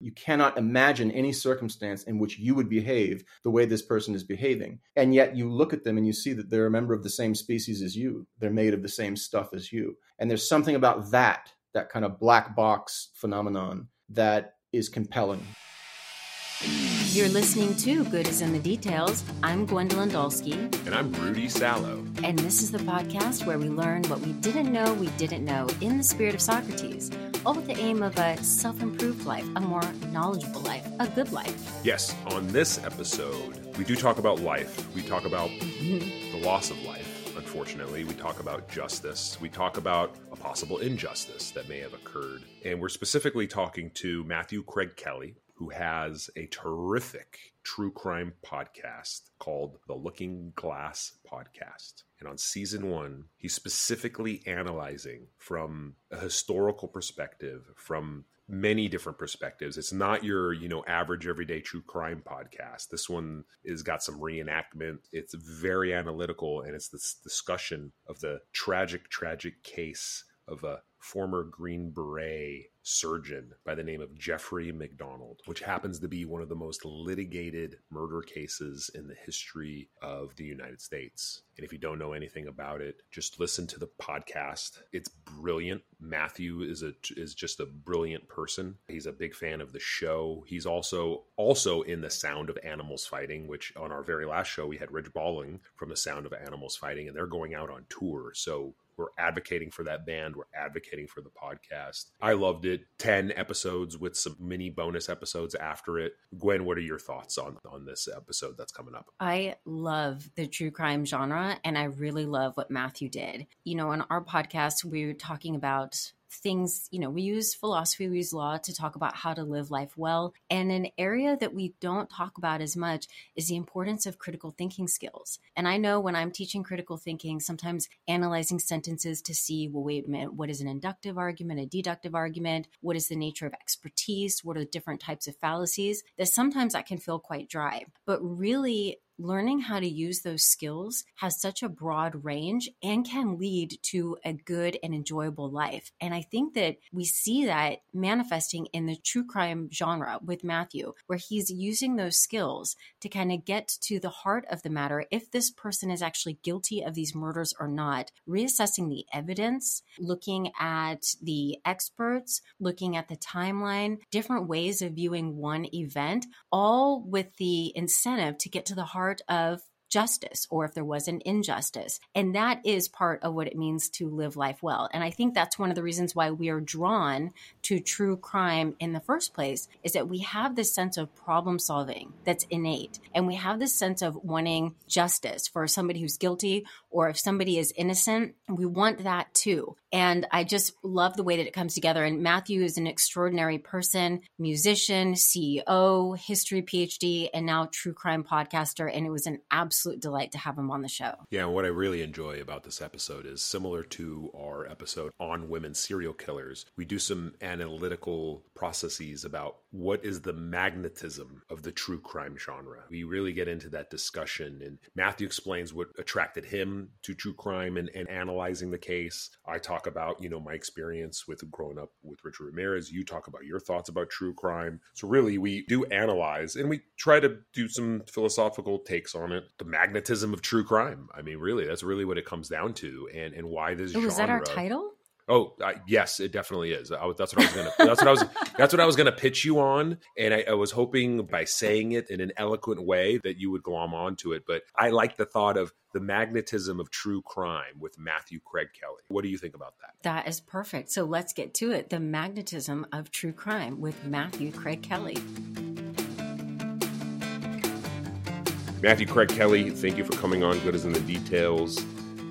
You cannot imagine any circumstance in which you would behave the way this person is behaving. And yet you look at them and you see that they're a member of the same species as you. They're made of the same stuff as you. And there's something about that, that kind of black box phenomenon, that is compelling. You're listening to Good is in the Details. I'm Gwendolyn Dolske. And I'm Rudy Salo. And this is the podcast where we learn what we didn't know we didn't know in the spirit of Socrates, all with the aim of a self improved life, a more knowledgeable life, a good life. Yes, on this episode, we do talk about life. We talk about mm-hmm. the loss of life. Unfortunately, we talk about justice. We talk about a possible injustice that may have occurred. And we're specifically talking to Matthew Kraig Kelly, who has a terrific true crime podcast called the Looking Glass Podcast. And on season one, he's specifically analyzing from a historical perspective, from many different perspectives. It's not your, you know, average everyday true crime podcast. This one is got some reenactment. It's very analytical and it's this discussion of the tragic, tragic case of a former Green Beret surgeon by the name of Jeffrey MacDonald, which happens to be one of the most litigated murder cases in the history of the United States. And if you don't know anything about it, just listen to the podcast. It's brilliant. Matthew is a is just a brilliant person. He's a big fan of the show. He's also also in the Sound of Animals Fighting, which on our very last show we had Rich Balling from the Sound of Animals Fighting, and they're going out on tour. So we're advocating for that band. We're advocating for the podcast. I loved it. 10 episodes with some mini bonus episodes after it. Gwen, what are your thoughts on, on this episode that's coming up? I love the true crime genre and I really love what Matthew did. You know, on our podcast, we are talking about things, you know, we use philosophy, we use law to talk about how to live life well. And an area that we don't talk about as much is the importance of critical thinking skills. And I know when I'm teaching critical thinking, sometimes analyzing sentences to see, well, wait a minute, what is an inductive argument, a deductive argument? What is the nature of expertise? What are the different types of fallacies? That sometimes that can feel quite dry. But really, learning how to use those skills has such a broad range and can lead to a good and enjoyable life. And I think that we see that manifesting in the true crime genre with Matthew, where he's using those skills to kind of get to the heart of the matter if this person is actually guilty of these murders or not, reassessing the evidence, looking at the experts, looking at the timeline, different ways of viewing one event, all with the incentive to get to the heart part of justice or if there was an injustice. And that is part of what it means to live life well. And I think that's one of the reasons why we are drawn to true crime in the first place is that we have this sense of problem solving that's innate. And we have this sense of wanting justice for somebody who's guilty or if somebody is innocent, we want that too. And I just love the way that it comes together. And Matthew is an extraordinary person, musician, CEO, history PhD, and now true crime podcaster. And it was an absolute absolute delight to have him on the show. Yeah, and what I really enjoy about this episode is similar to our episode on women serial killers. We do some analytical processes about what is the magnetism of the true crime genre. We really get into that discussion, and Matthew explains what attracted him to true crime and, and analyzing the case. I talk about, you know, my experience with growing up with Richard Ramirez. You talk about your thoughts about true crime. So really, we do analyze and we try to do some philosophical takes on it. The magnetism of true crime. I mean, really, that's really what it comes down to, and and why this. Oh, genre, that our title? Oh uh, yes, it definitely is. I, that's what I was gonna. That's what I was. That's what I was gonna pitch you on, and I, I, was hoping by saying it in an eloquent way that you would glom onto it. But I like the thought of the magnetism of true crime with Matthew Kraig Kelly. What do you think about that? That is perfect. So let's get to it. The magnetism of true crime with Matthew Kraig Kelly. Matthew Kraig Kelly, thank you for coming on. Good is in the details.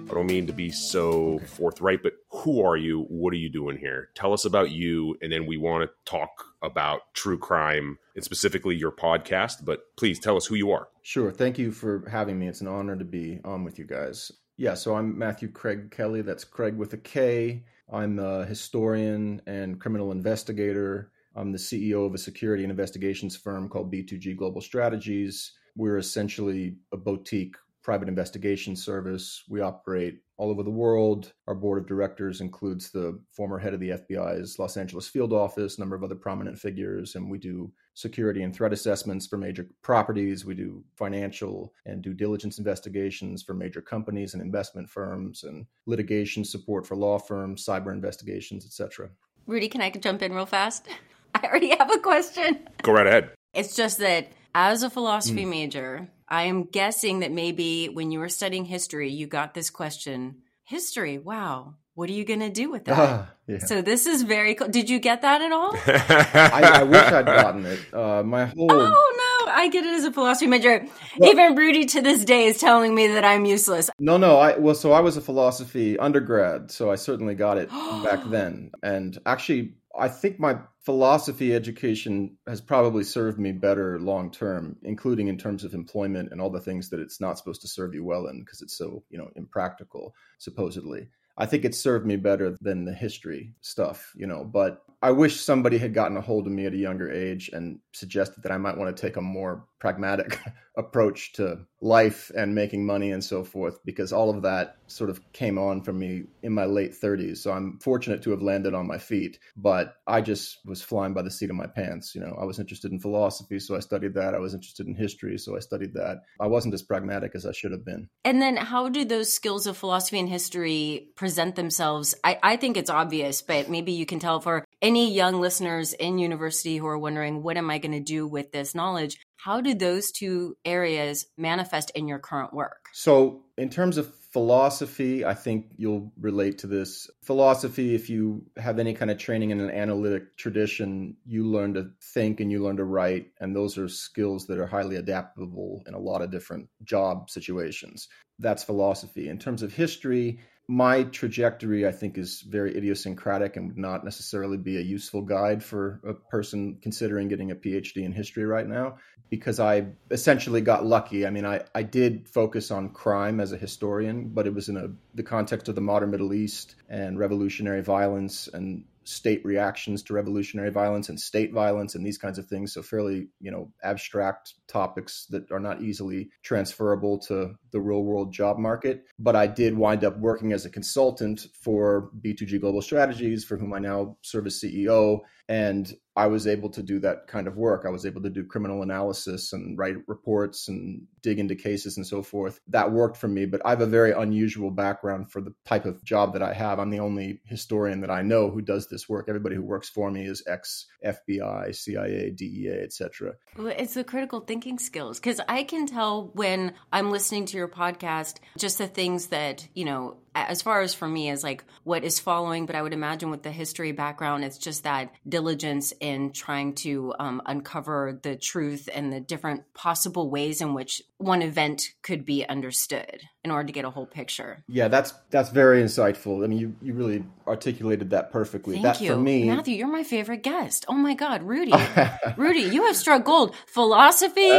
I don't mean to be so forthright, but who are you? What are you doing here? Tell us about you, and then we want to talk about true crime and specifically your podcast. But please tell us who you are. Sure. Thank you for having me. It's an honor to be on with you guys. Yeah, so I'm Matthew Kraig Kelly. That's Kraig with a K. I'm a historian and criminal investigator. I'm the CEO of a security and investigations firm called B2G Global Strategies we're essentially a boutique private investigation service. We operate all over the world. Our board of directors includes the former head of the FBI's Los Angeles field office, a number of other prominent figures, and we do security and threat assessments for major properties. We do financial and due diligence investigations for major companies and investment firms, and litigation support for law firms, cyber investigations, etc. Rudy, can I jump in real fast? I already have a question. Go right ahead. It's just that as a philosophy mm. major, I am guessing that maybe when you were studying history, you got this question History, wow. What are you going to do with that? Uh, yeah. So this is very cool. Did you get that at all? I, I, wish I'd gotten it. Uh, my whole. Oh, no. I get it as a philosophy major. Well, Even Rudy to this day is telling me that I'm useless. No, no. I Well, so I was a philosophy undergrad, so I certainly got it back then. And actually, I think my philosophy education has probably served me better long term, including in terms of employment and all the things that it's not supposed to serve you well in because it's so, you know, impractical, supposedly. I think it served me better than the history stuff, you know, but I wish somebody had gotten a hold of me at a younger age and suggested that I might want to take a more pragmatic approach to life and making money and so forth, because all of that sort of came on for me in my late 30s. So I'm fortunate to have landed on my feet, but I just was flying by the seat of my pants. You know, I was interested in philosophy, so I studied that. I was interested in history, so I studied that. I wasn't as pragmatic as I should have been. And then how do those skills of philosophy and history present themselves? I, I think it's obvious, but maybe you can tell for any young listeners in university who are wondering, what am I going to do with this knowledge? How do those two areas manifest in your current work? So, in terms of philosophy, I think you'll relate to this. Philosophy, if you have any kind of training in an analytic tradition, you learn to think and you learn to write. And those are skills that are highly adaptable in a lot of different job situations. That's philosophy. In terms of history, my trajectory, I think, is very idiosyncratic and would not necessarily be a useful guide for a person considering getting a PhD in history right now because I essentially got lucky. I mean, I, I did focus on crime as a historian, but it was in a, the context of the modern Middle East and revolutionary violence and state reactions to revolutionary violence and state violence and these kinds of things. So fairly, you know, abstract topics that are not easily transferable to the real world job market. But I did wind up working as a consultant for B2G Global Strategies, for whom I now serve as CEO. And I was able to do that kind of work. I was able to do criminal analysis and write reports and dig into cases and so forth. That worked for me, but I have a very unusual background for the type of job that I have. I'm the only historian that I know who does this work. Everybody who works for me is ex FBI, CIA, DEA, etc. It's the critical thinking skills because I can tell when I'm listening to your podcast just the things that, you know, as far as for me as like what is following but i would imagine with the history background it's just that diligence in trying to um, uncover the truth and the different possible ways in which one event could be understood in order to get a whole picture. Yeah that's that's very insightful. I mean you, you really articulated that perfectly. Thank that you. for me matthew you're my favorite guest. Oh my god rudy. Rudy you have struck gold philosophy?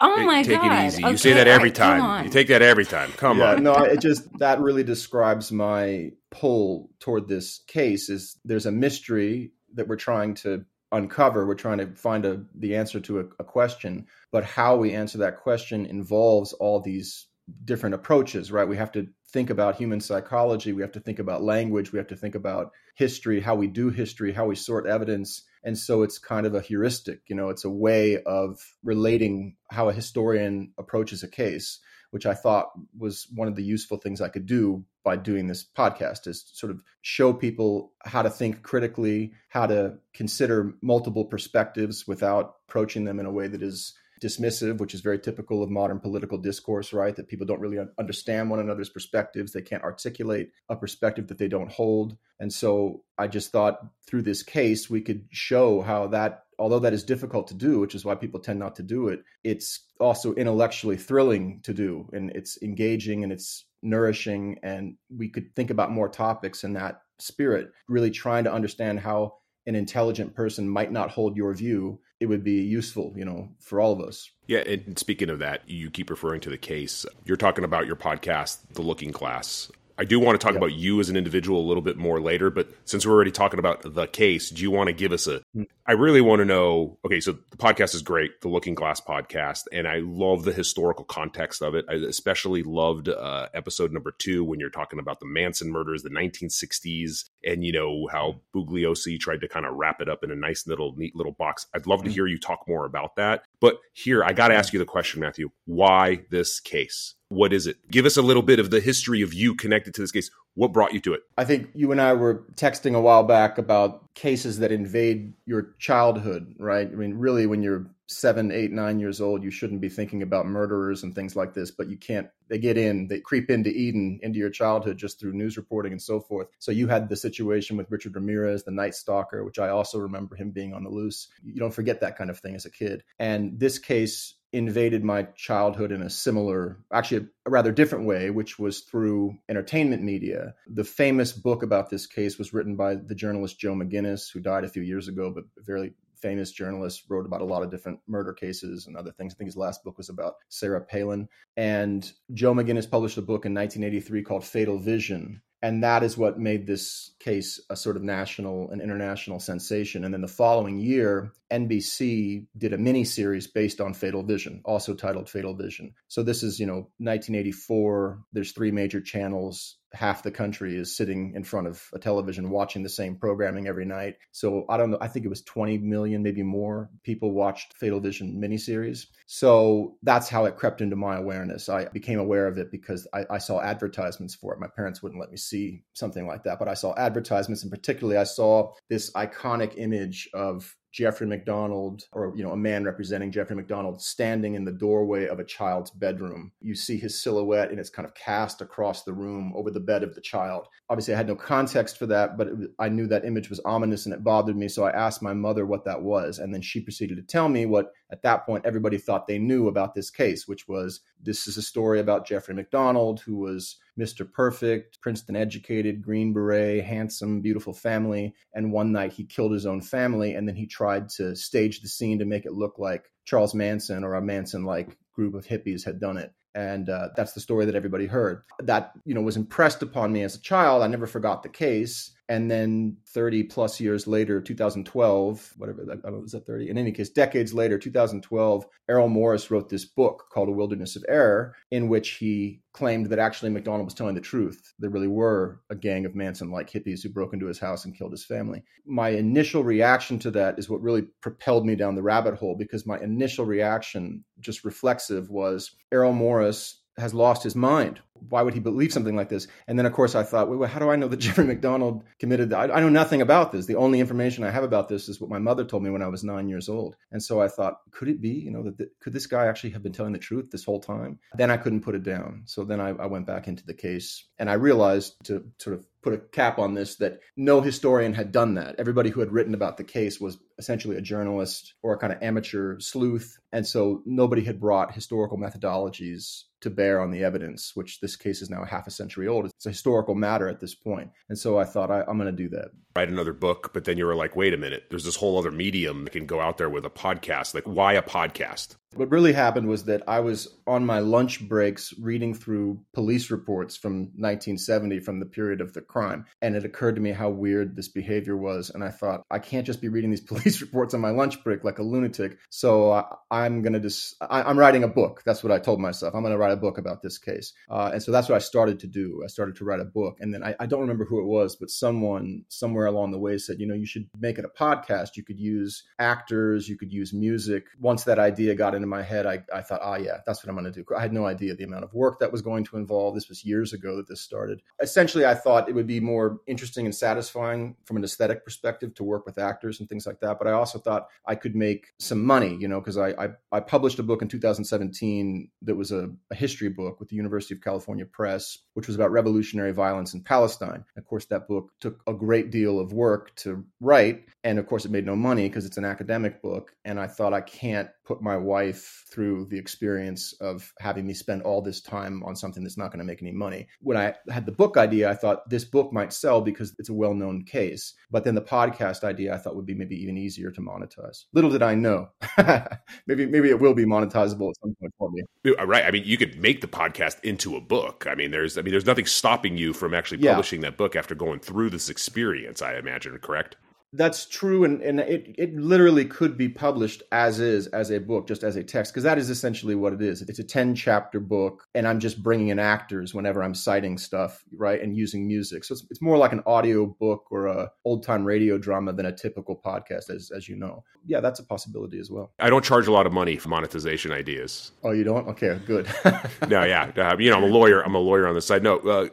Oh my take god take it easy. Okay, you say that every right, time. you take that every time. Come yeah, on. no it just that really describes my pull toward this case is there's a mystery that we're trying to uncover we're trying to find a, the answer to a, a question but how we answer that question involves all these different approaches right? We have to think about human psychology we have to think about language we have to think about history how we do history how we sort evidence and so it's kind of a heuristic you know it's a way of relating how a historian approaches a case which I thought was one of the useful things I could do by doing this podcast is sort of show people how to think critically, how to consider multiple perspectives without approaching them in a way that is dismissive, which is very typical of modern political discourse, right? That people don't really understand one another's perspectives. They can't articulate a perspective that they don't hold. And so I just thought through this case, we could show how that, although that is difficult to do, which is why people tend not to do it, it's also intellectually thrilling to do. And it's engaging and it's nourishing. And we could think about more topics in that spirit, really trying to understand how an intelligent person might not hold your view, it would be useful, you know, for all of us. Yeah, and speaking of that, you keep referring to the case. You're talking about your podcast, The Looking Glass. I do want to talk about you as an individual a little bit more later, but since we're already talking about the case, do you want to give us a? Hmm. Really want to know. Okay, so the podcast is great, the Looking Glass podcast, and I love the historical context of it. I especially loved uh, episode number two when you're talking about the Manson murders, the 1960s, and you know how Bugliosi tried to kind of wrap it up in a nice little, neat little box. I'd love to hmm. hear you talk more about that. But here, I got to ask you the question, Matthew: Why this case? What is it? Give us a little bit of the history of you connected to this case. What brought you to it? I think you and I were texting a while back about cases that invade your childhood, right? I mean, really, when you're seven, eight, nine years old, you shouldn't be thinking about murderers and things like this, but you can't, they get in, they creep into Eden, into your childhood just through news reporting and so forth. So you had the situation with Richard Ramirez, the Night Stalker, which I also remember him being on the loose. You don't forget that kind of thing as a kid. And this case invaded my childhood in a similar, actually a rather different way, which was through entertainment media. The famous book about this case was written by the journalist Joe McGinniss, who died a few years ago, but very famous journalist, wrote about a lot of different murder cases and other things. I think his last book was about Sarah Palin. And Joe McGinniss published a book in 1983 called Fatal Vision, and that is what made this case a sort of national and international sensation. And then the following year, NBC did a mini series based on Fatal Vision, also titled Fatal Vision. So this is, you know, 1984. There's three major channels half the country is sitting in front of a television watching the same programming every night. So I don't know. I think it was 20 million, maybe more people watched Fatal Vision miniseries. So that's how it crept into my awareness. I became aware of it because I, I saw advertisements for it. My parents wouldn't let me see something like that, but I saw advertisements, and particularly I saw this iconic image of Jeffrey MacDonald, or you know, a man representing Jeffrey MacDonald, standing in the doorway of a child's bedroom. You see his silhouette, and it's kind of cast across the room over the bed of the child. Obviously, I had no context for that, but was, I knew that image was ominous and it bothered me. So I asked my mother what that was, and then she proceeded to tell me what, at that point, everybody thought they knew about this case, which was this is a story about Jeffrey MacDonald, who was Mr. Perfect, Princeton educated, Green Beret, handsome, beautiful family. And one night he killed his own family and then he tried to stage the scene to make it look like Charles Manson or a Manson like group of hippies had done it. And uh, that's the story that everybody heard. That you know was impressed upon me as a child. I never forgot the case and then 30 plus years later 2012 whatever I don't know, was that 30 in any case decades later 2012 errol morris wrote this book called a wilderness of error in which he claimed that actually macdonald was telling the truth. There really were a gang of manson like hippies who broke into his house and killed his family. My initial reaction to that is what really propelled me down the rabbit hole because my initial reaction just reflexive was errol morris has lost his mind. Why would he believe something like this? And then, of course, I thought, well, how do I know that Jeffrey MacDonald committed that? I, I know nothing about this. The only information I have about this is what my mother told me when I was nine years old. And so I thought, could it be, you know, that could this guy actually have been telling the truth this whole time? Then I couldn't put it down. So then I, I went back into the case and I realized to sort of put a cap on this that no historian had done that. Everybody who had written about the case was essentially a journalist or a kind of amateur sleuth. And so nobody had brought historical methodologies to bear on the evidence, which this case is now half a century old. It's a historical matter at this point. And so I thought, I, am going to do that. Write another book, but then you were like, wait a minute, there's this whole other medium that can go out there with a podcast. Like, why a podcast? What really happened was that I was on my lunch breaks reading through police reports from 1970 from the period of the crime. And it occurred to me how weird this behavior was. And I thought, I can't just be reading these police reports on my lunch break like a lunatic. So uh, I'm going to just, I'm writing a book. That's what I told myself. I'm going to write a book about this case. Uh, and so that's what I started to do. I started to write a book. And then I, I don't remember who it was, but someone somewhere along the way said, you know, you should make it a podcast. You could use actors, you could use music. Once that idea got into my head, I, I thought, ah, yeah, that's what I'm going to do. I had no idea the amount of work that was going to involve. This was years ago that this started. Essentially, I thought it would be more interesting and satisfying from an aesthetic perspective to work with actors and things like that. But I also thought I could make some money, you know, because I, I, I, published a book in 2017 that was a, a history book with the University of California Press, which was about revolutionary violence in Palestine. Of course, that book took a great deal of work to write. And of course, it made no money because it's an academic book. And I thought I can't put my wife through the experience of having me spend all this time on something that's not going to make any money. When I had the book idea, I thought this book might sell because it's a well known case. But then the podcast idea I thought would be maybe even easier to monetize. Little did I know maybe maybe it will be monetizable at some point for me. Uh, right. I mean, you could make the podcast into a book. I mean, there's I mean, there's nothing stopping you from actually Yeah. publishing that book after going through this experience. I imagine, correct? That's true, and, and it, it literally could be published as is, as a book, just as a text, because that is essentially what it is. It's a 10 chapter book, and I'm just bringing in actors whenever I'm citing stuff, right, and using music. So it's, it's more like an audio book or a old time radio drama than a typical podcast, as, as you know. Yeah, that's a possibility as well. I don't charge a lot of money for monetization ideas. Oh, you don't? Okay, good. No, yeah, uh, you know, I'm a lawyer. I'm a lawyer on the side. No, uh,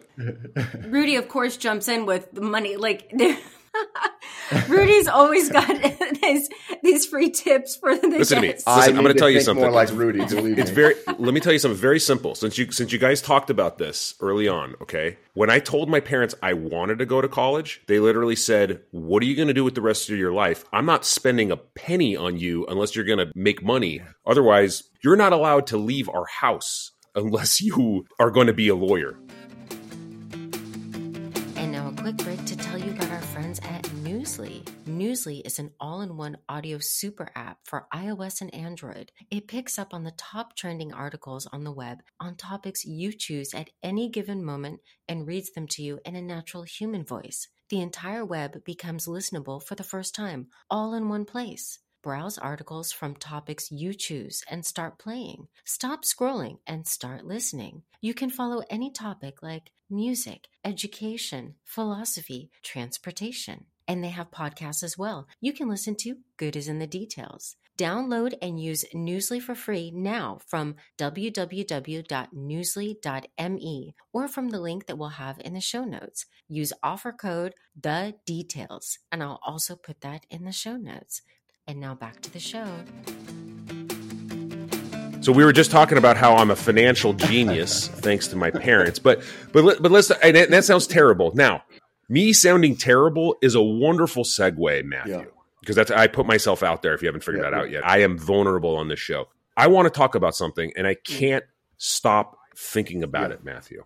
Rudy, of course, jumps in with the money. Like Rudy's always got these these free tips for the Listen to me. Listen, I I'm gonna tell you something. More like Rudy, believe It's me. very. let me tell you something very simple. Since you since you guys talked about this early on, okay. When I told my parents I wanted to go to college, they literally said, "What are you going to do with the rest of your life? I'm not spending a penny on you unless you're going to make money. Otherwise, you're not allowed to leave our house unless you are going to be a lawyer." Quick break to tell you about our friends at Newsly. Newsly is an all in one audio super app for iOS and Android. It picks up on the top trending articles on the web on topics you choose at any given moment and reads them to you in a natural human voice. The entire web becomes listenable for the first time, all in one place. Browse articles from topics you choose and start playing. Stop scrolling and start listening. You can follow any topic like music, education, philosophy, transportation. And they have podcasts as well. You can listen to Good is in the Details. Download and use Newsly for free now from www.newsly.me or from the link that we'll have in the show notes. Use offer code the details, and I'll also put that in the show notes. And now back to the show. So we were just talking about how I'm a financial genius thanks to my parents, but but let- but let's and that, that sounds terrible. Now, me sounding terrible is a wonderful segue, Matthew, Yeah. because that's I put myself out there. If you haven't figured Yeah, that yeah. out yet, I am vulnerable on this show. I want to talk about something, and I mm. can't stop thinking about Yeah. it, Matthew.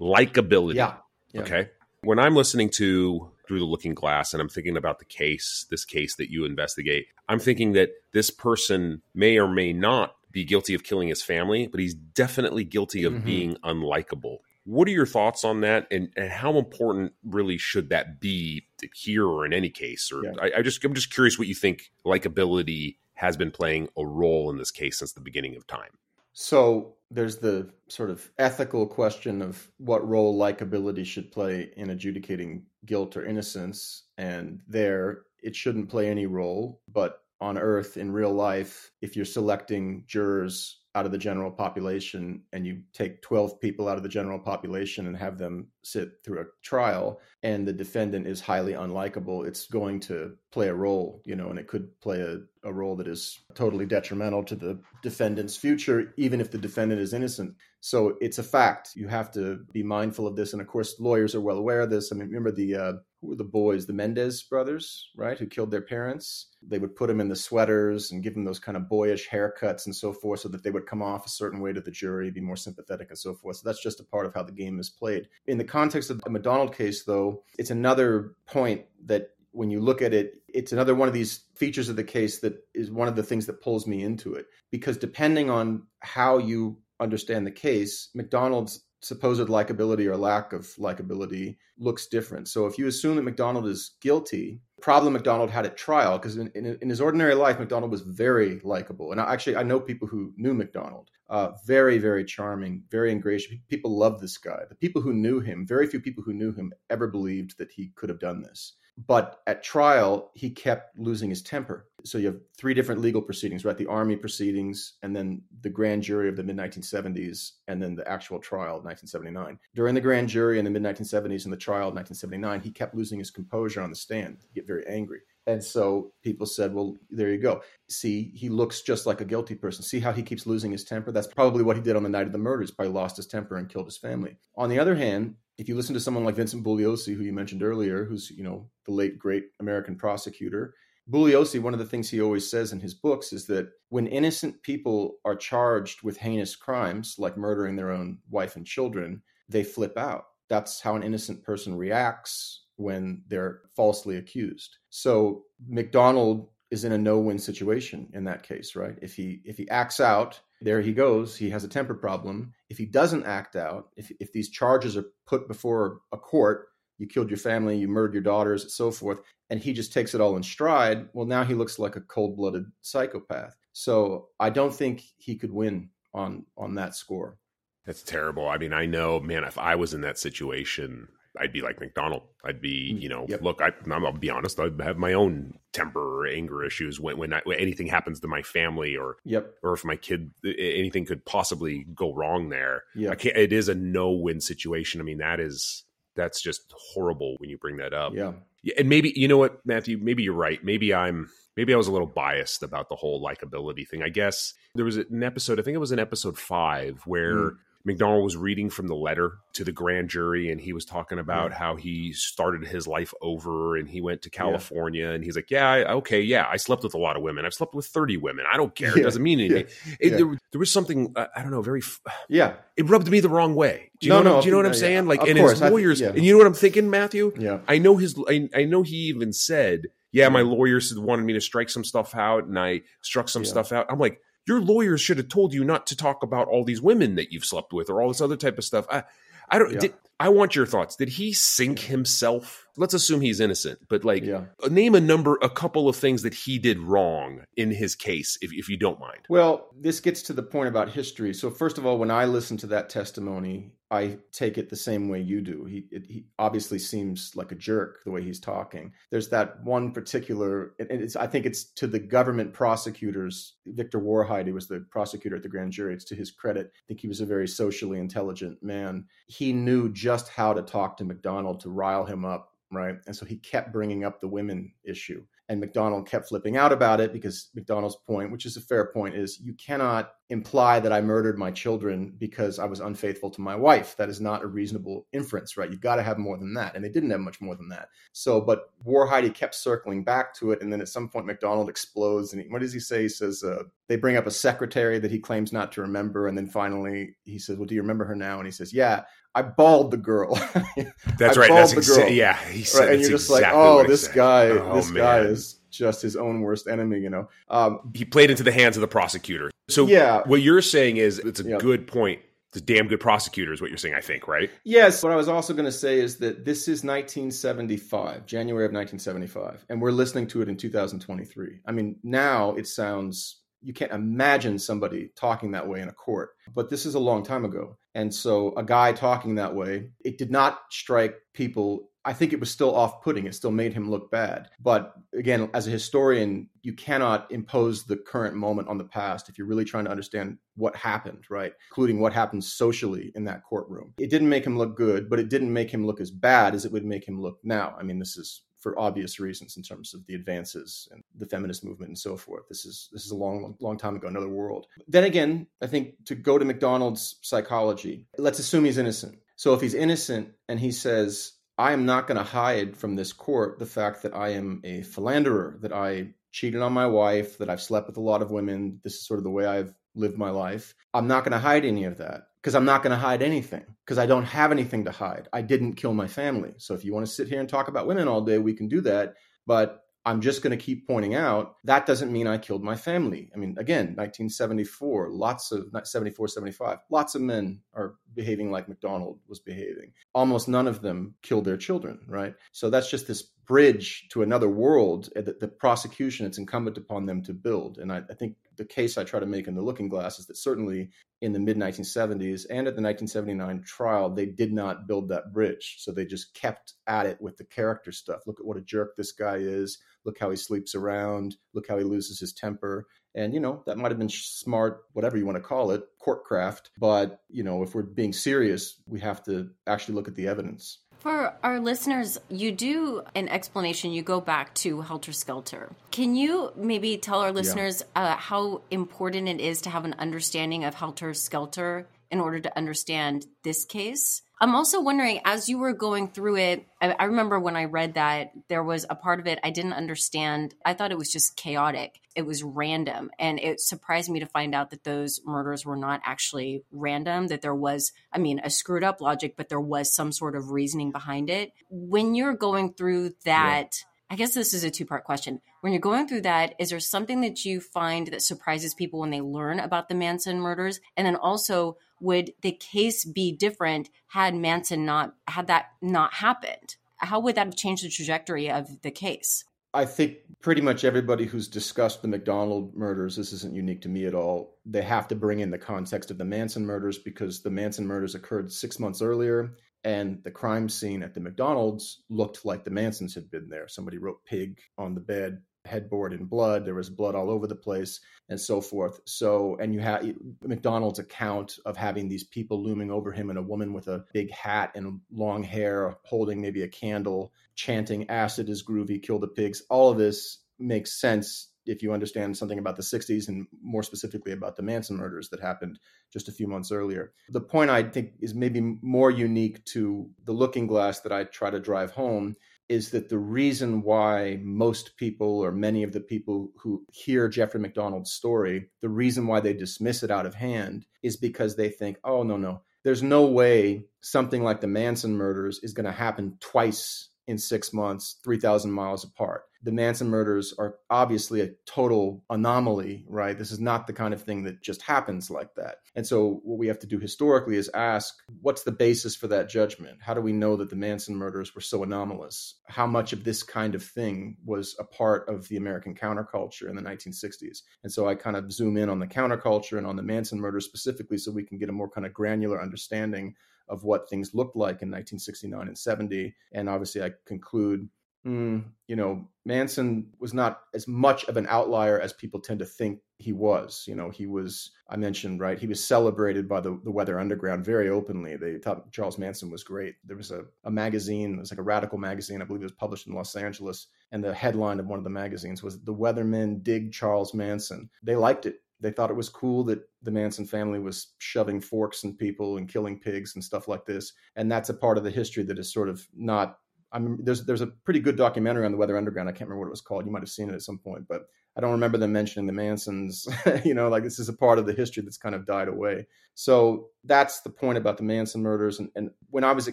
Likability. Yeah. yeah. Okay. When I'm listening to Through the Looking Glass and I'm thinking about the case, this case that you investigate, I'm thinking that this person may or may not be guilty of killing his family, but he's definitely guilty of Mhm. being unlikable. What are your thoughts on that, and, and how important really should that be here or in any case? Or Yeah. I, I just I'm just curious what you think likability has been playing a role in this case since the beginning of time. So there's the sort of ethical question of what role likability should play in adjudicating guilt or innocence. And there, it shouldn't play any role. But on Earth, in real life, if you're selecting jurors out of the general population and you take 12 people out of the general population and have them sit through a trial and the defendant is highly unlikable it's going to play a role you know and it could play a, a role that is totally detrimental to the defendant's future even if the defendant is innocent. So it's a fact. You have to be mindful of this. And of course lawyers are well aware of this. I mean remember the uh, who were the boys the mendez brothers right who killed their parents. They would put them in the sweaters and give them those kind of boyish haircuts and so forth so that they would come off a certain way to the jury be more sympathetic and so forth. So that's just a part of how the game is played. In the context of the macdonald case though it's another point that when you look at it it's another one of these features of the case that is one of the things that pulls me into it. Because depending on how you understand the case macdonald's supposed likability or lack of likability looks different. So if you assume that MacDonald is guilty, problem MacDonald had at trial, because in, in, in, his ordinary life, MacDonald was very likable. And I, actually, I know people who knew MacDonald. Uh, very, very charming, very ingratiating. People love this guy. The people who knew him, very few people who knew him ever believed that he could have done this. But at trial, he kept losing his temper. So you have three different legal proceedings, right? The army proceedings, and then the grand jury of the mid 1970s, and then the actual trial of 1979. During the grand jury in the mid 1970s and the trial of 1979, he kept losing his composure on the stand. He'd get very angry. And so people said, well, there you go. See, he looks just like a guilty person. See how he keeps losing his temper? That's probably what he did on the night of the murders, probably lost his temper and killed his family. On the other hand, if you listen to someone like Vincent Bugliosi, who you mentioned earlier, who's, you know, the late great American prosecutor, Bugliosi, one of the things he always says in his books is that when innocent people are charged with heinous crimes like murdering their own wife and children, they flip out. That's how an innocent person reacts when they're falsely accused. So MacDonald is in a no-win situation in that case, right? If he if he acts out, there he goes. He has a temper problem. If he doesn't act out, if if these charges are put before a court, you killed your family, you murdered your daughters, and so forth, and he just takes it all in stride, well, now he looks like a cold-blooded psychopath. So I don't think he could win on on that score. That's terrible. I mean, I know, man, if I was in that situation, I'd be like MacDonald. I'd be, mm, you know, yep. look, I, will be honest. I have my own temper or anger issues when when, I, when, anything happens to my family, or yep, or if my kid anything could possibly go wrong there. Yeah, it is a no win situation. I mean, that is that's just horrible when you bring that up. Yeah, and maybe you know what, Matthew. Maybe you're right. Maybe I'm maybe I was a little biased about the whole likability thing. I guess there was an episode. I think it was in episode five where. Mm Macdonald was reading from the letter to the grand jury and he was talking about yeah. how he started his life over and he went to California yeah. and he's like, Yeah, I, okay, yeah, I slept with a lot of women. I've slept with 30 women. I don't care. Yeah. It doesn't mean anything. It, there, there, was something, uh, I don't know, very, yeah, it rubbed me the wrong way. Do you no, know, no, what, do you know what I'm saying? Like, of and course. his lawyers, and you know what I'm thinking, Matthew? Yeah. I know his, I, I know he even said, yeah, my lawyers wanted me to strike some stuff out and I struck some stuff out. I'm like, your lawyers should have told you not to talk about all these women that you've slept with or all this other type of stuff. I, I don't. Yeah. Did, I want your thoughts. Did he sink himself? Let's assume he's innocent, but like, yeah. name a number, a couple of things that he did wrong in his case, if, if you don't mind. Well, this gets to the point about history. So, first of all, when I listen to that testimony, I take it the same way you do. He, it, he obviously seems like a jerk the way he's talking. There's that one particular, and it's, I think it's to the government prosecutors. Victor Woerheide he was the prosecutor at the grand jury. It's to his credit. I think he was a very socially intelligent man. He knew just how to talk to MacDonald to rile him up, right? And so he kept bringing up the women issue and MacDonald kept flipping out about it because MacDonald's point, which is a fair point, is you cannot imply that I murdered my children because I was unfaithful to my wife. That is not a reasonable inference, right? You've got to have more than that. And they didn't have much more than that. So, but Woerheide kept circling back to it. And then at some point, MacDonald explodes. And he, what does he say? He says, uh, they bring up a secretary that he claims not to remember. And then finally, he says, Well, do you remember her now? And he says, Yeah. I balled the girl. That's right. That's exa- yeah. He said right? and you're just exactly like, oh, this guy, oh, this man. guy is just his own worst enemy. You know, um, he played into the hands of the prosecutor. So yeah, what you're saying is it's a yep. good point. It's a damn good prosecutor, is what you're saying. I think, right? Yes. What I was also going to say is that this is 1975, January of 1975, and we're listening to it in 2023. I mean, now it sounds you can't imagine somebody talking that way in a court. But this is a long time ago. And so a guy talking that way, it did not strike people. I think it was still off putting. It still made him look bad. But again, as a historian, you cannot impose the current moment on the past if you're really trying to understand what happened, right? Including what happened socially in that courtroom. It didn't make him look good, but it didn't make him look as bad as it would make him look now. I mean, this is for obvious reasons in terms of the advances and the feminist movement and so forth. This is this is a long long time ago, another world. Then again, I think to go to MacDonald's psychology, let's assume he's innocent. So if he's innocent and he says, I am not going to hide from this court the fact that I am a philanderer, that I cheated on my wife, that I've slept with a lot of women. This is sort of the way I've lived my life. I'm not going to hide any of that because I'm not going to hide anything because I don't have anything to hide. I didn't kill my family. So if you want to sit here and talk about women all day, we can do that. But I'm just going to keep pointing out that doesn't mean I killed my family. I mean, again, 1974, lots of 74, 75, lots of men are behaving like MacDonald was behaving. Almost none of them killed their children, right? So that's just this bridge to another world eh, that the prosecution, it's incumbent upon them to build. And I, I think the case I try to make in the Looking Glass is that certainly in the mid 1970s and at the 1979 trial, they did not build that bridge. So they just kept at it with the character stuff. Look at what a jerk this guy is. Look how he sleeps around. Look how he loses his temper. And, you know, that might have been smart, whatever you want to call it, courtcraft. But, you know, if we're being serious, we have to actually look at the evidence. For our listeners, you do an explanation. You go back to Helter Skelter. Can you maybe tell our listeners yeah. uh, how important it is to have an understanding of Helter Skelter in order to understand this case? I'm also wondering, as you were going through it, I, I, remember when I read that there was a part of it I didn't understand. I thought it was just chaotic. It was random. And it surprised me to find out that those murders were not actually random, that there was, I mean, a screwed up logic, but there was some sort of reasoning behind it. When you're going through that, yeah. I guess this is a two part question. when you're going through that, is there something that you find that surprises people when they learn about the Manson murders? And then also, would the case be different had Manson not had that not happened? How would that have changed the trajectory of the case? I think pretty much everybody who's discussed the MacDonald murders, this isn't unique to me at all. They have to bring in the context of the Manson murders because the Manson murders occurred six months earlier, and the crime scene at the MacDonald's looked like the Mansons had been there. Somebody wrote pig on the bed, headboard in blood. There was blood all over the place, and so forth. So, and you have MacDonald's account of having these people looming over him and a woman with a big hat and long hair holding maybe a candle, chanting, Acid is groovy, kill the pigs. All of this makes sense if you understand something about the 60s and more specifically about the Manson murders that happened just a few months earlier. The point I think is maybe more unique to the looking glass that I try to drive home is that the reason why most people or many of the people who hear Jeffrey MacDonald's story, the reason why they dismiss it out of hand is because they think, oh, no, no, there's no way something like the Manson murders is going to happen twice in six months, 3,000 miles apart the Manson murders are obviously a total anomaly, right? This is not the kind of thing that just happens like that. And so, what we have to do historically is ask what's the basis for that judgment? How do we know that the Manson murders were so anomalous? How much of this kind of thing was a part of the American counterculture in the 1960s? And so, I kind of zoom in on the counterculture and on the Manson murders specifically so we can get a more kind of granular understanding of what things looked like in 1969 and 70. And obviously, I conclude mm, you know, Manson was not as much of an outlier as people tend to think he was. You know, he was, I mentioned, right, he was celebrated by the, the Weather Underground very openly. They thought Charles Manson was great. There was a, a magazine, it was like a radical magazine, I believe it was published in Los Angeles. And the headline of one of the magazines was The Weathermen Dig Charles Manson. They liked it they thought it was cool that the Manson family was shoving forks in people and killing pigs and stuff like this. And that's a part of the history that is sort of not I'm there's there's a pretty good documentary on the Weather Underground. I can't remember what it was called. You might have seen it at some point, but I don't remember them mentioning the Mansons. you know, like this is a part of the history that's kind of died away. So that's the point about the Manson murders. And, and when I was a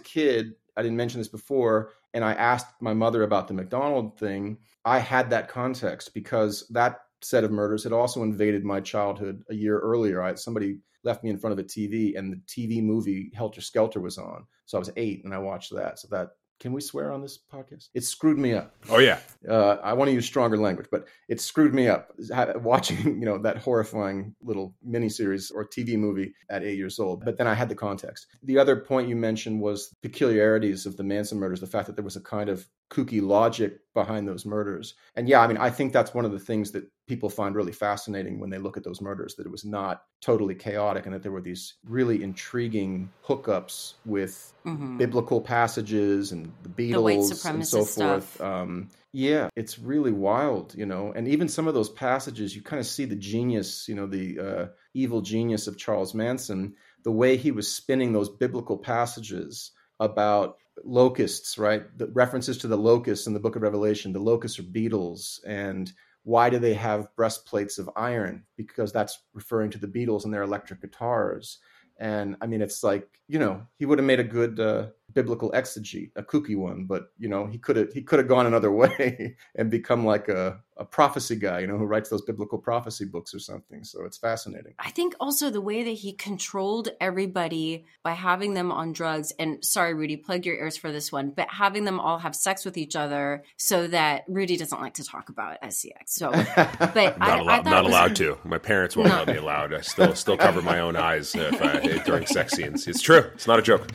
kid, I didn't mention this before, and I asked my mother about the MacDonald thing. I had that context because that set of murders had also invaded my childhood a year earlier. I, somebody left me in front of a TV, and the TV movie Helter Skelter was on. So I was eight, and I watched that. So that can we swear on this podcast? It screwed me up. Oh yeah. Uh, I want to use stronger language, but it screwed me up watching you know that horrifying little miniseries or TV movie at eight years old. But then I had the context. The other point you mentioned was peculiarities of the Manson murders, the fact that there was a kind of kooky logic behind those murders. And yeah, I mean, I think that's one of the things that people find really fascinating when they look at those murders that it was not totally chaotic and that there were these really intriguing hookups with mm-hmm. biblical passages and the Beatles the and so forth. Um, yeah, it's really wild, you know. And even some of those passages, you kind of see the genius, you know, the uh, evil genius of Charles Manson, the way he was spinning those biblical passages about locusts, right? The references to the locusts in the book of Revelation, the locusts are beetles and why do they have breastplates of iron? Because that's referring to the Beatles and their electric guitars. And I mean, it's like you know, he would have made a good uh, biblical exegete, a kooky one, but you know, he could have he could have gone another way and become like a, a prophecy guy, you know, who writes those biblical prophecy books or something. So it's fascinating. I think also the way that he controlled everybody by having them on drugs, and sorry, Rudy, plug your ears for this one, but having them all have sex with each other so that Rudy doesn't like to talk about SCX. So, but not, I, allowed, I not was, allowed to. My parents won't no. let me allowed. I still still cover my own eyes if I, during sex scenes. It's true. It's not a joke.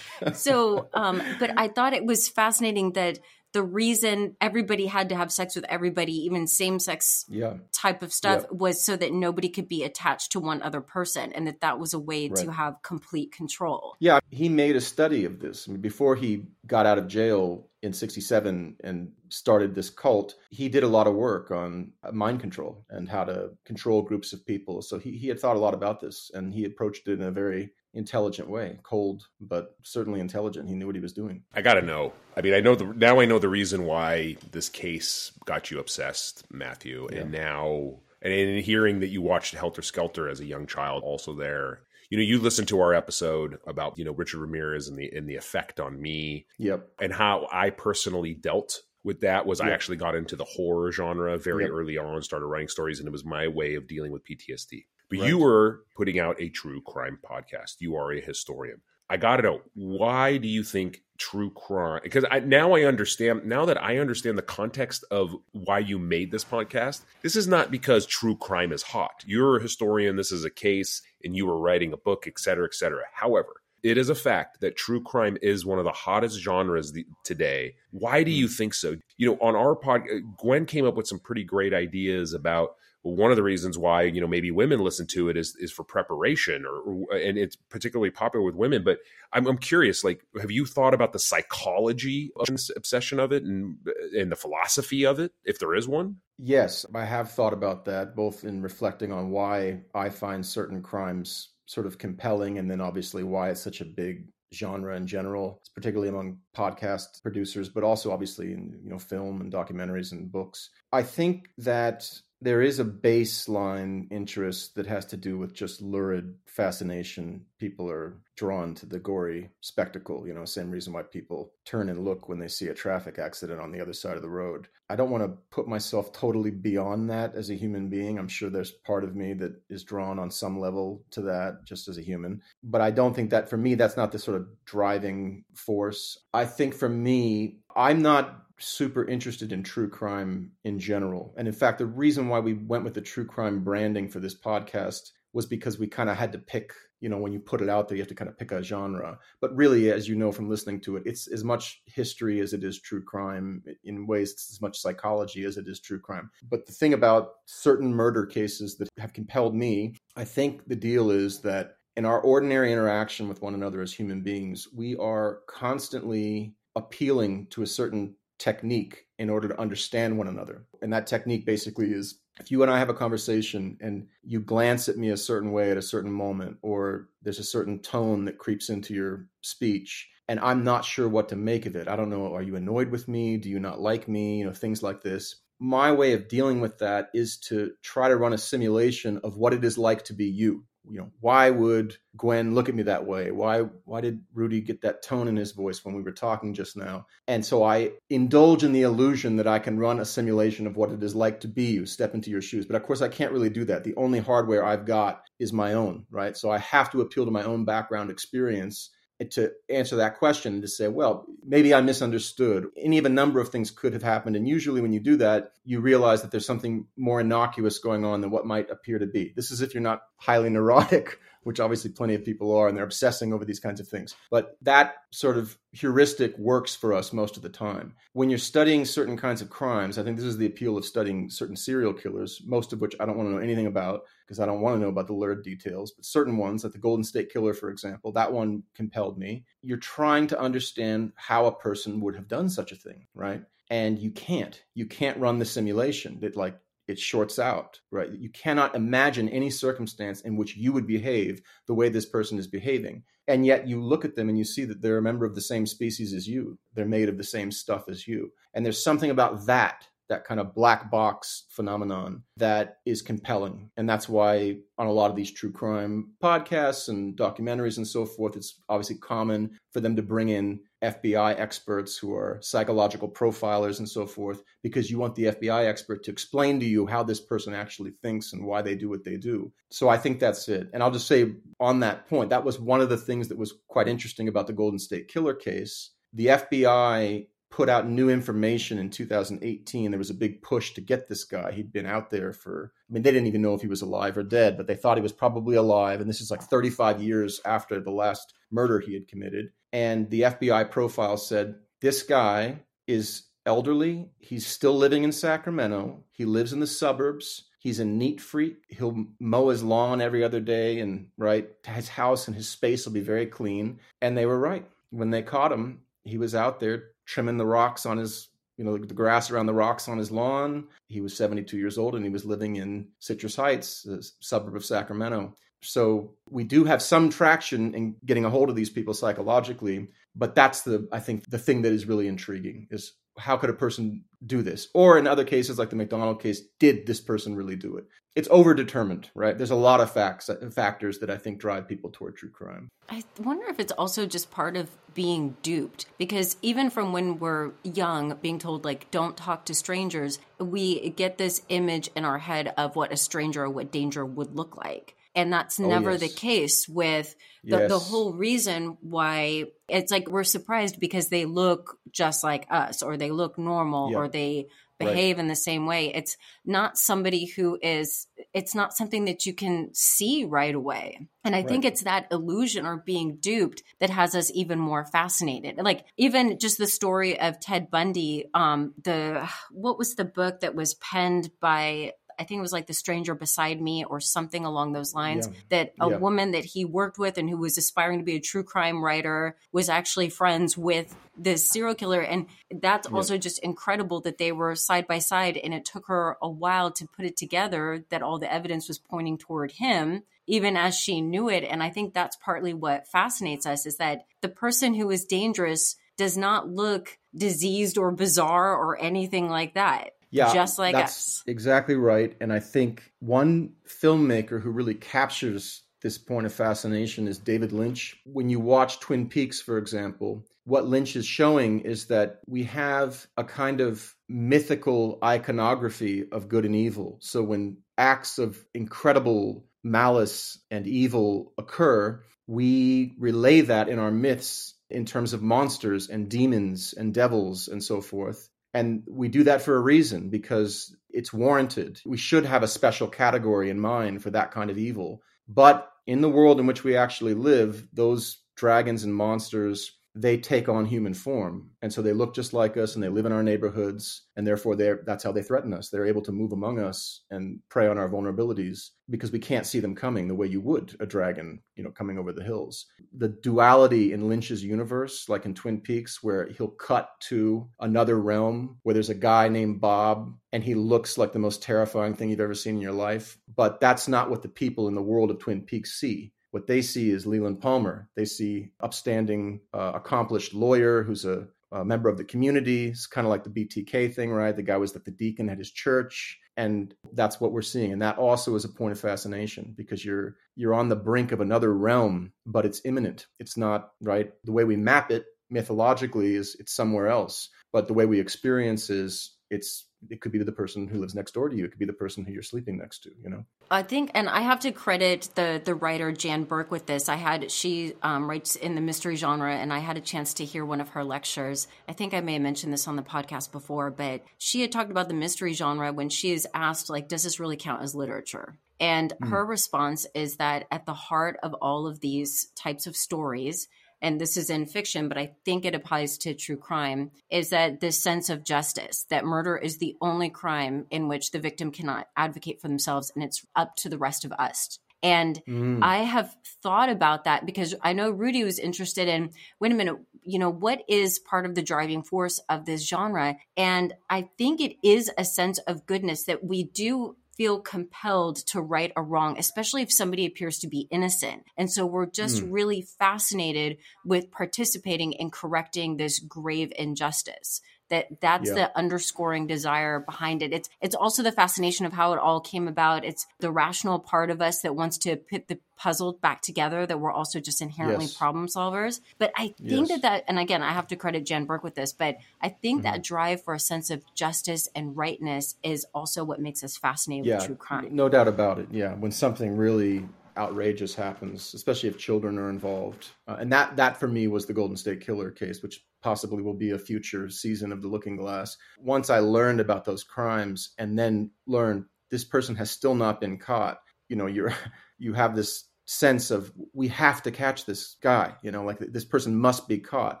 So, um, but I thought it was fascinating that the reason everybody had to have sex with everybody, even same sex yeah. type of stuff, was so that nobody could be attached to one other person and that that was a way right. to have complete control. Yeah, he made a study of this. I mean, before he got out of jail in 67 and started this cult, he did a lot of work on mind control and how to control groups of people. So he, he had thought a lot about this and he approached it in a very intelligent way, cold, but certainly intelligent. He knew what he was doing. I got to know. I mean, I know the now I know the reason why this case got you obsessed, Matthew, yeah. and now and in hearing that you watched Helter Skelter as a young child, also there. You know, you listened to our episode about you know Richard Ramirez and the and the effect on me. Yep. And how I personally dealt with that was Yeah. I actually got into the horror genre very Yep. early on, started writing stories, and it was my way of dealing with PTSD. But Right. you were putting out a true crime podcast. You are a historian. I got to know why do you think true crime? Because I, now I understand. Now that I understand the context of why you made this podcast, this is not because true crime is hot. You're a historian. This is a case, and you were writing a book, et cetera, et cetera. However, it is a fact that true crime is one of the hottest genres the, today. Why do hmm. you think so? You know, on our pod, uh, Gwen came up with some pretty great ideas about one of the reasons why you know maybe women listen to it is is for preparation, or, or and it's particularly popular with women. But I'm, I'm curious, like, have you thought about the psychology of this obsession of it and and the philosophy of it, if there is one? Yes, I have thought about that, both in reflecting on why I find certain crimes sort of compelling, and then obviously why it's such a big genre in general, particularly among podcast producers, but also obviously in you know film and documentaries and books. I think that there is a baseline interest that has to do with just lurid fascination. People are drawn to the gory spectacle, you know, same reason why people turn and look when they see a traffic accident on the other side of the road. I don't want to put myself totally beyond that as a human being. I'm sure there's part of me that is drawn on some level to that just as a human. But I don't think that for me, that's not the sort of driving force. I think for me, I'm not super interested in true crime in general. And in fact, the reason why we went with the true crime branding for this podcast was because we kind of had to pick, you know, when you put it out there, you have to kind of pick a genre. But really, as you know from listening to it, it's as much history as it is true crime. In ways, it's as much psychology as it is true crime. But the thing about certain murder cases that have compelled me, I think the deal is that in our ordinary interaction with one another as human beings, we are constantly appealing to a certain technique in order to understand one another. And that technique basically is if you and I have a conversation and you glance at me a certain way at a certain moment, or there's a certain tone that creeps into your speech, and I'm not sure what to make of it. I don't know. Are you annoyed with me? Do you not like me? You know, things like this. My way of dealing with that is to try to run a simulation of what it is like to be you you know why would gwen look at me that way why why did rudy get that tone in his voice when we were talking just now and so i indulge in the illusion that i can run a simulation of what it is like to be you step into your shoes but of course i can't really do that the only hardware i've got is my own right so i have to appeal to my own background experience to answer that question and to say, well, maybe I misunderstood. Any of a number of things could have happened. And usually when you do that, you realize that there's something more innocuous going on than what might appear to be. This is if you're not highly neurotic, which obviously plenty of people are, and they're obsessing over these kinds of things. But that sort of heuristic works for us most of the time. When you're studying certain kinds of crimes, I think this is the appeal of studying certain serial killers, most of which I don't want to know anything about because I don't want to know about the lurid details, but certain ones, like the Golden State Killer, for example, that one compelled me. You're trying to understand how a person would have done such a thing, right? And you can't. You can't run the simulation that, like, it shorts out, right? You cannot imagine any circumstance in which you would behave the way this person is behaving. And yet you look at them and you see that they're a member of the same species as you. They're made of the same stuff as you. And there's something about that that kind of black box phenomenon that is compelling. And that's why on a lot of these true crime podcasts and documentaries and so forth, it's obviously common for them to bring in FBI experts who are psychological profilers and so forth, because you want the FBI expert to explain to you how this person actually thinks and why they do what they do. So I think that's it. And I'll just say on that point, that was one of the things that was quite interesting about the Golden State Killer case. The FBI put out new information in 2018. There was a big push to get this guy. He'd been out there for, I mean, they didn't even know if he was alive or dead, but they thought he was probably alive. And this is like 35 years after the last murder he had committed. And the FBI profile said, this guy is elderly. He's still living in Sacramento. He lives in the suburbs. He's a neat freak. He'll mow his lawn every other day and, right, his house and his space will be very clean. And they were right. When they caught him, he was out there trimming the rocks on his you know the grass around the rocks on his lawn. He was 72 years old and he was living in citrus heights a suburb of sacramento. So we do have some traction in getting a hold of these people psychologically but that's the i think the thing that is really intriguing is how could a person do this? Or in other cases, like the MacDonald case, did this person really do it? It's overdetermined, right? There's a lot of facts, uh, factors that I think drive people toward true crime. I wonder if it's also just part of being duped because even from when we're young, being told, like, don't talk to strangers, we get this image in our head of what a stranger or what danger would look like. And that's oh, never yes. the case with the, yes. the whole reason why it's like we're surprised because they look just like us or they look normal or they behave right. in the same way. It's not somebody who is, it's not something that you can see right away. And I right. think it's that illusion or being duped that has us even more fascinated. Like even just the story of Ted Bundy, um, the, what was the book that was penned by I think it was like The Stranger Beside Me or something along those lines, yeah. that a yeah. woman that he worked with and who was aspiring to be a true crime writer was actually friends with this serial killer. And that's yeah. also just incredible that they were side by side. And it took her a while to put it together that all the evidence was pointing toward him even as she knew it. And I think that's partly what fascinates us is that the person who is dangerous does not look diseased or bizarre or anything like that yeah, just like that's us. Exactly right. And I think one filmmaker who really captures this point of fascination is David Lynch. When you watch Twin Peaks, for example, what Lynch is showing is that we have a kind of mythical iconography of good and evil. So when acts of incredible malice and evil occur, we relay that in our myths in terms of monsters and demons and devils and so forth. And we do that for a reason because it's warranted. We should have a special category in mind for that kind of evil. But in the world in which we actually live, those dragons and monsters they take on human form and so they look just like us and they live in our neighborhoods and therefore they're that's how they threaten us. They're able to move among us and prey on our vulnerabilities because we can't see them coming the way you would a dragon you know coming over the hills. The duality in lynch's universe like in twin peaks where he'll cut to another realm where there's a guy named bob and he looks like the most terrifying thing you've ever seen in your life but that's not what the people in the world of twin peaks see what they see is Leland Palmer. They see upstanding, uh, accomplished lawyer who's a, a, member of the community. It's kind of like the BTK thing, right? The guy was like the deacon at his church, and that's what we're seeing. And that also is a point of fascination because you're you're on the brink of another realm, but it's imminent. It's not right. The way we map it mythologically is it's somewhere else, but the way we experience is it's it could be the person who lives next door to you. It could be the person who you're sleeping next to, you know? I think, and I have to credit the the writer Jan Burke with this. I had she um, writes in the mystery genre, and I had a chance to hear one of her lectures. I think I may have mentioned this on the podcast before, but she had talked about the mystery genre when she is asked, like, does this really count as literature? And mm. her response is that at the heart of all of these types of stories and this is in fiction, but I think it applies to true crime, is that this sense of justice, that murder is the only crime in which the victim cannot advocate for themselves and it's up to the rest of us. And mm. I have thought about that because I know Rudy was interested in wait a minute, you know, what is part of the driving force of this genre? And I think it is a sense of goodness that we do feel compelled to right a wrong, especially if somebody appears to be innocent. And so we're just mm. really fascinated with participating in correcting this grave injustice. That that's yeah. the underscoring desire behind it. It's it's also the fascination of how it all came about. It's the rational part of us that wants to put the puzzle back together. That we're also just inherently yes. problem solvers. But I think yes. that that, and again, I have to credit Jan Burke with this. But I think mm-hmm. that drive for a sense of justice and rightness is also what makes us fascinated yeah, with true crime. No doubt about it. Yeah, when something really outrageous happens, especially if children are involved. Uh, and that that for me was the Golden State Killer case, which possibly will be a future season of The Looking Glass. Once I learned about those crimes and then learned this person has still not been caught, you know, you're you have this sense of we have to catch this guy you know like this person must be caught.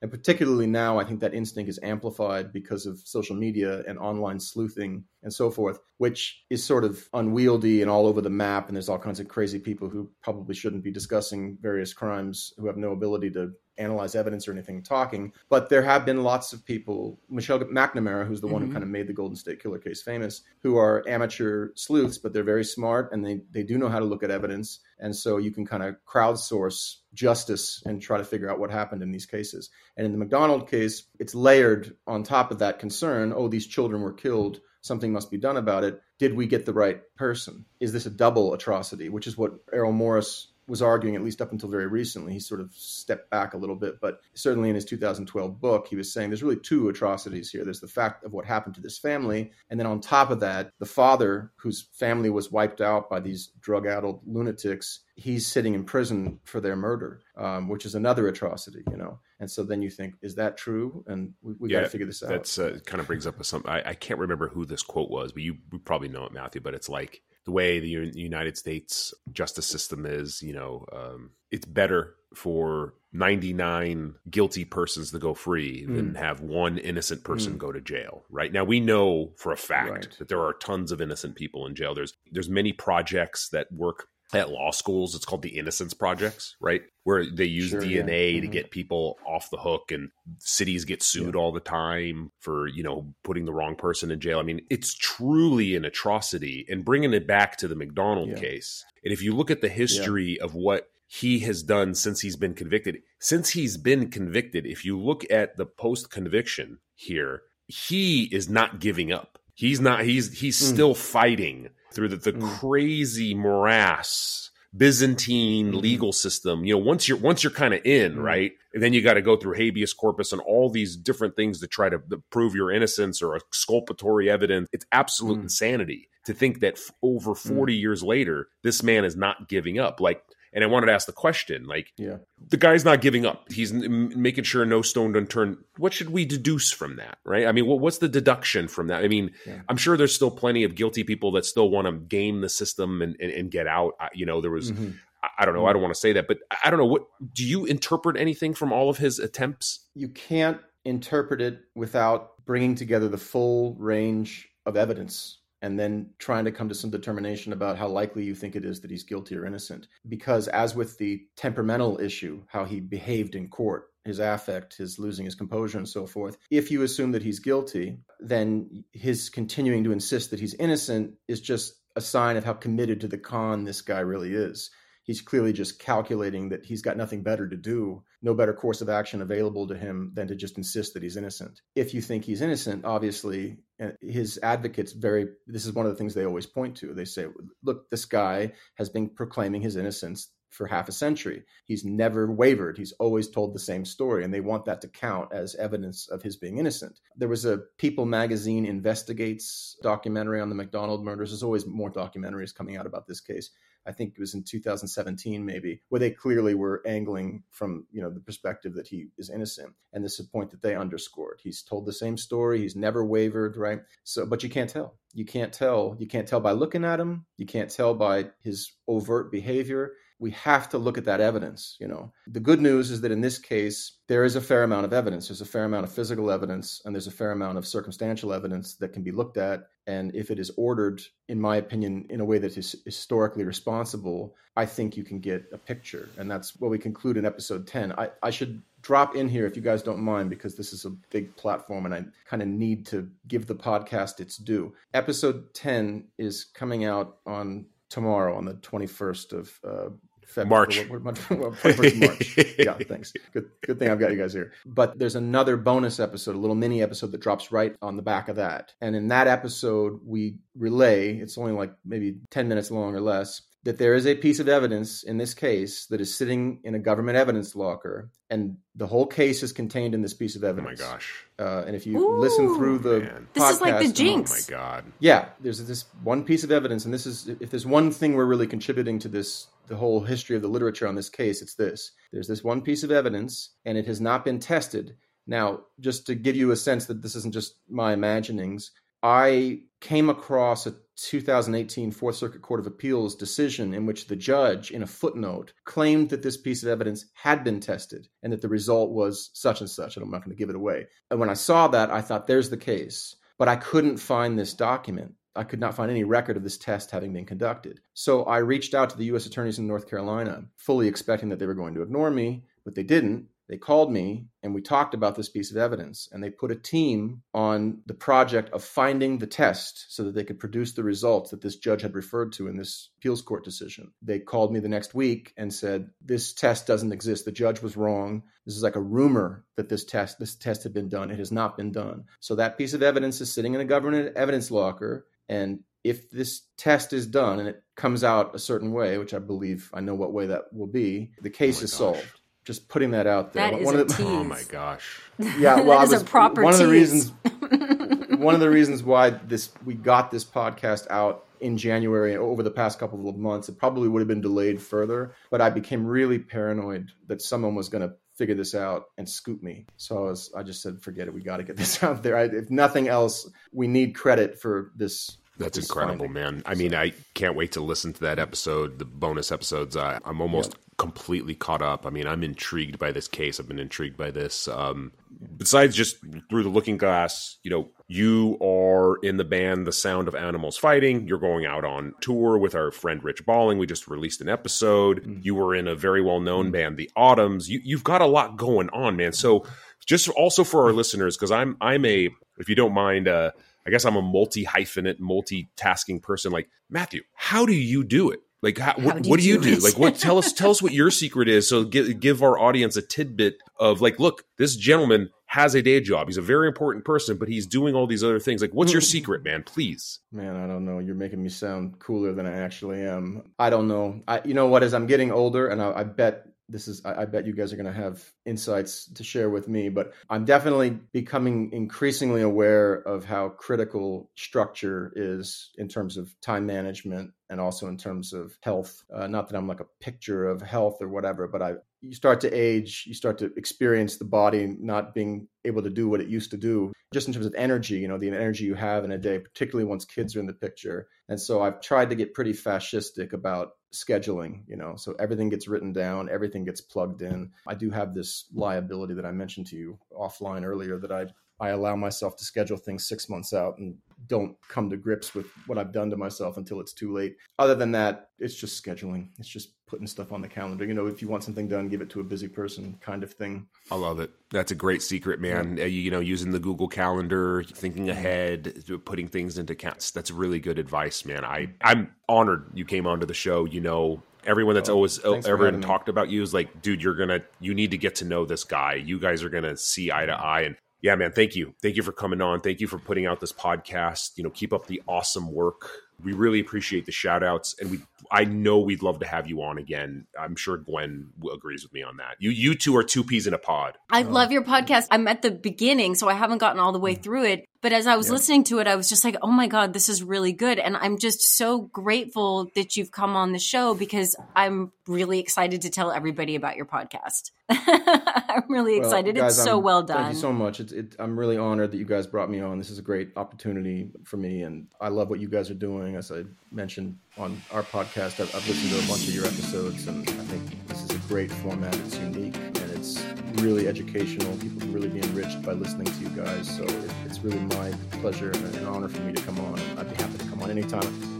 And particularly now i think that instinct is amplified because of social media and online sleuthing and so forth which is sort of unwieldy and all over the map and there's all kinds of crazy people who probably shouldn't be discussing various crimes who have no ability to analyze evidence or anything talking, but there have been lots of people, Michelle McNamara, who's the one Mhm. who kind of made the Golden State Killer case famous, who are amateur sleuths, but they're very smart and they, they do know how to look at evidence. And so you can kind of crowdsource justice and try to figure out what happened in these cases. And in the MacDonald case, it's layered on top of that concern oh, these children were killed. Something must be done about it. Did we get the right person? Is this a double atrocity? Which is what Errol Morris was arguing, at least up until very recently. He sort of stepped back a little bit, but certainly in his 2012 book, he was saying there's really two atrocities here. There's the fact of what happened to this family, and then on top of that, the father, whose family was wiped out by these drug addled lunatics, he's sitting in prison for their murder, um, which is another atrocity, you know. And so then you think, is that true? And we, we got to figure this out. That's uh, kind of brings up a some. I, I can't remember who this quote was, but you, you probably know it, Matthew. But it's like the way the United States justice system is. You know, um, it's better for 99 guilty persons to go free than Mm. have one innocent person Mm. go to jail right now we know for a fact Right. that there are tons of innocent people in jail there's there's many projects that work at law schools it's called the innocence projects right? Where they use Sure, yeah. dna to mm-hmm. get people off the hook and cities get sued all the time for you know putting the wrong person in jail. I mean it's truly an atrocity and bringing it back to the macdonald Yeah. case and if you look at the history of what he has done since he's been convicted since he's been convicted if you look at the post conviction here he is not giving up he's not he's he's Mm. still fighting through the, the Mm. crazy morass byzantine Mhm. legal system you know once you're once you're kind of in Mm. right and then you got to go through habeas corpus and all these different things to try to prove your innocence or exculpatory evidence it's absolute Mm. insanity to think that f- over 40 years later this man is not giving up like and i wanted to ask the question like yeah. the guy's not giving up. He's m- making sure no stone unturned. What should we deduce from that, right? I mean, what, what's the deduction from that? I mean, Yeah. I'm sure there's still plenty of guilty people that still want to game the system and, and, and get out. I, you know, there was, Mhm. I, don't know, I don't want to say that, but I- I don't know. What do you interpret anything from all of his attempts? you can't interpret it without bringing together the full range of evidence and then trying to come to some determination about how likely you think it is that he's guilty or innocent. Because, as with the temperamental issue, how he behaved in court, his affect, his losing his composure, and so forth, if you assume that he's guilty, then his continuing to insist that he's innocent is just a sign of how committed to the con this guy really is he's clearly just calculating that he's got nothing better to do, no better course of action available to him than to just insist that he's innocent. If you think he's innocent, obviously, uh, his advocates very, this is one of the things they always point to. They say, look, this guy has been proclaiming his innocence for half a century. He's never wavered. He's always told the same story, and they want that to count as evidence of his being innocent. There was a People magazine investigates documentary on the MacDonald murders. There's always more documentaries coming out about this case. I think it was in 2017 maybe, where they clearly were angling from you know the perspective that he is innocent, and this is a point that they underscored. He's told the same story. He's never wavered, right? So, but you can't tell. You can't tell. You can't tell by looking at him. You can't tell by his overt behavior we have to look at that evidence you know. The good news is that in this case there is a fair amount of evidence. There's a fair amount of physical evidence and there's a fair amount of circumstantial evidence that can be looked at. And if it is ordered in my opinion in a way that is historically responsible i think you can get a picture. And that's what we conclude in episode 10 i, I should drop in here if you guys don't mind because this is a big platform and i kind of need to give the podcast its due. Episode 10 is coming out on tomorrow on the 21st of uh, February. March. What, what, what, 21st of March. yeah, thanks. Good, good thing I've got you guys here. But there's another bonus episode, a little mini episode that drops right on the back of that. And in that episode, we relay, it's only like maybe 10 minutes long or less, that there is a piece of evidence in this case that is sitting in a government evidence locker, and the whole case is contained in this piece of evidence. Oh my gosh. Uh, and if you listen through the man. This is like the podcast- Oh Jinx. my God. yeah, there's this one piece of evidence, and this is if there's one thing we're really contributing to this, the whole history of the literature on this case, it's this. There's this one piece of evidence, and it has not been tested. Now, just to give you a sense that this isn't just my imaginings, I came across a 2018 Fourth Circuit Court of Appeals decision in which the judge, in a footnote, claimed that this piece of evidence had been tested and that the result was such and such. And I'm not going to give it away. And when I saw that, I thought, there's the case. But I couldn't find this document. I could not find any record of this test having been conducted. So I reached out to the U.S. attorneys in North Carolina, fully expecting that they were going to ignore me, but they didn't. They called me and we talked about this piece of evidence. And they put a team on the project of finding the test so that they could produce the results that this judge had referred to in this appeals court decision. They called me the next week and said, This test doesn't exist. The judge was wrong. This is like a rumor that this test, this test had been done. It has not been done. So that piece of evidence is sitting in a government evidence locker. And if this test is done and it comes out a certain way, which I believe I know what way that will be, the case oh is gosh. solved just putting that out there. That is one of the, Oh my gosh. Yeah, well, that is was, a proper one tease. of the reasons one of the reasons why this we got this podcast out in January over the past couple of months, it probably would have been delayed further, but I became really paranoid that someone was going to figure this out and scoop me. So I was I just said forget it, we got to get this out there. I, if nothing else, we need credit for this that's incredible, man. I mean, I can't wait to listen to that episode, the bonus episodes. I, I'm almost yep. completely caught up. I mean, I'm intrigued by this case. I've been intrigued by this. Um, besides just through the looking glass, you know, you are in the band The Sound of Animals Fighting. You're going out on tour with our friend Rich Balling. We just released an episode. Mm-hmm. You were in a very well known mm-hmm. band, The Autumns. You, you've got a lot going on, man. So just also for our listeners, because I'm I'm a if you don't mind. Uh, I guess I'm a multi hyphenate, multitasking person. Like Matthew, how do you do it? Like, how, how what, do, what do you do? Like, what? Tell us, tell us what your secret is. So, give, give our audience a tidbit of like, look, this gentleman has a day job. He's a very important person, but he's doing all these other things. Like, what's your mm. secret, man? Please. Man, I don't know. You're making me sound cooler than I actually am. I don't know. I, you know what? As I'm getting older, and I, I bet this is I, I, bet you guys are going to have insights to share with me but i'm definitely becoming increasingly aware of how critical structure is in terms of time management and also in terms of health uh, not that i'm like a picture of health or whatever but i you start to age you start to experience the body not being able to do what it used to do just in terms of energy you know the energy you have in a day particularly once kids are in the picture. And so i've tried to get pretty fascistic about scheduling you know so everything gets written down everything gets plugged in. I do have this liability that i mentioned to you offline earlier that i i allow myself to schedule things six months out and don't come to grips with what I've done to myself until it's too late. Other than that, it's just scheduling. It's just putting stuff on the calendar. You know, if you want something done, give it to a busy person kind of thing. I love it. That's a great secret, man. Yeah. Uh, you know, using the Google Calendar, thinking ahead, putting things into counts. That's really good advice, man. I I'm honored you came onto the show. You know, everyone that's oh, always ever talked about you is like, dude, you're gonna, you need to get to know this guy. You guys are gonna see eye to eye, and yeah, man, thank you. Thank you for coming on. Thank you for putting out this podcast. You know, keep up the awesome work. We really appreciate the shout outs and we I know we'd love to have you on again. I'm sure Gwen agrees with me on that. You you two are two peas in a pod. I oh. love your podcast. I'm at the beginning, so I haven't gotten all the way mm. through it. But as I was yeah. listening to it, I was just like, oh my God, this is really good. And I'm just so grateful that you've come on the show because I'm really excited to tell everybody about your podcast. I'm really excited. Well, guys, it's so I'm, well done. Thank you so much. It's, it, I'm really honored that you guys brought me on. This is a great opportunity for me. And I love what you guys are doing. As I mentioned on our podcast, I've, I've listened to a bunch of your episodes, and I think this is a great format. It's unique and it's really educational. People can really be enriched by listening to you guys. So it, it's really my pleasure and an honor for me to come on. I'd be happy to come on anytime.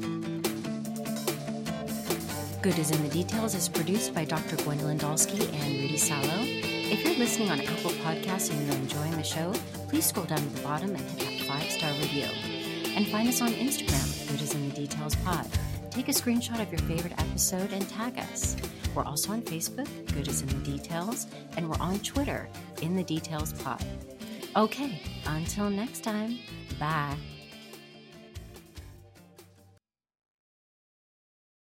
Good is in the Details is produced by Dr. Gwendolyn Dolske and Rudy Salo. If you're listening on Apple Podcasts and you're enjoying the show, please scroll down to the bottom and hit that five star review. And find us on Instagram, Good is in the Details Pod. Take a screenshot of your favorite episode and tag us. We're also on Facebook, Good is in the Details, and we're on Twitter, In the Details Pod. Okay, until next time, bye.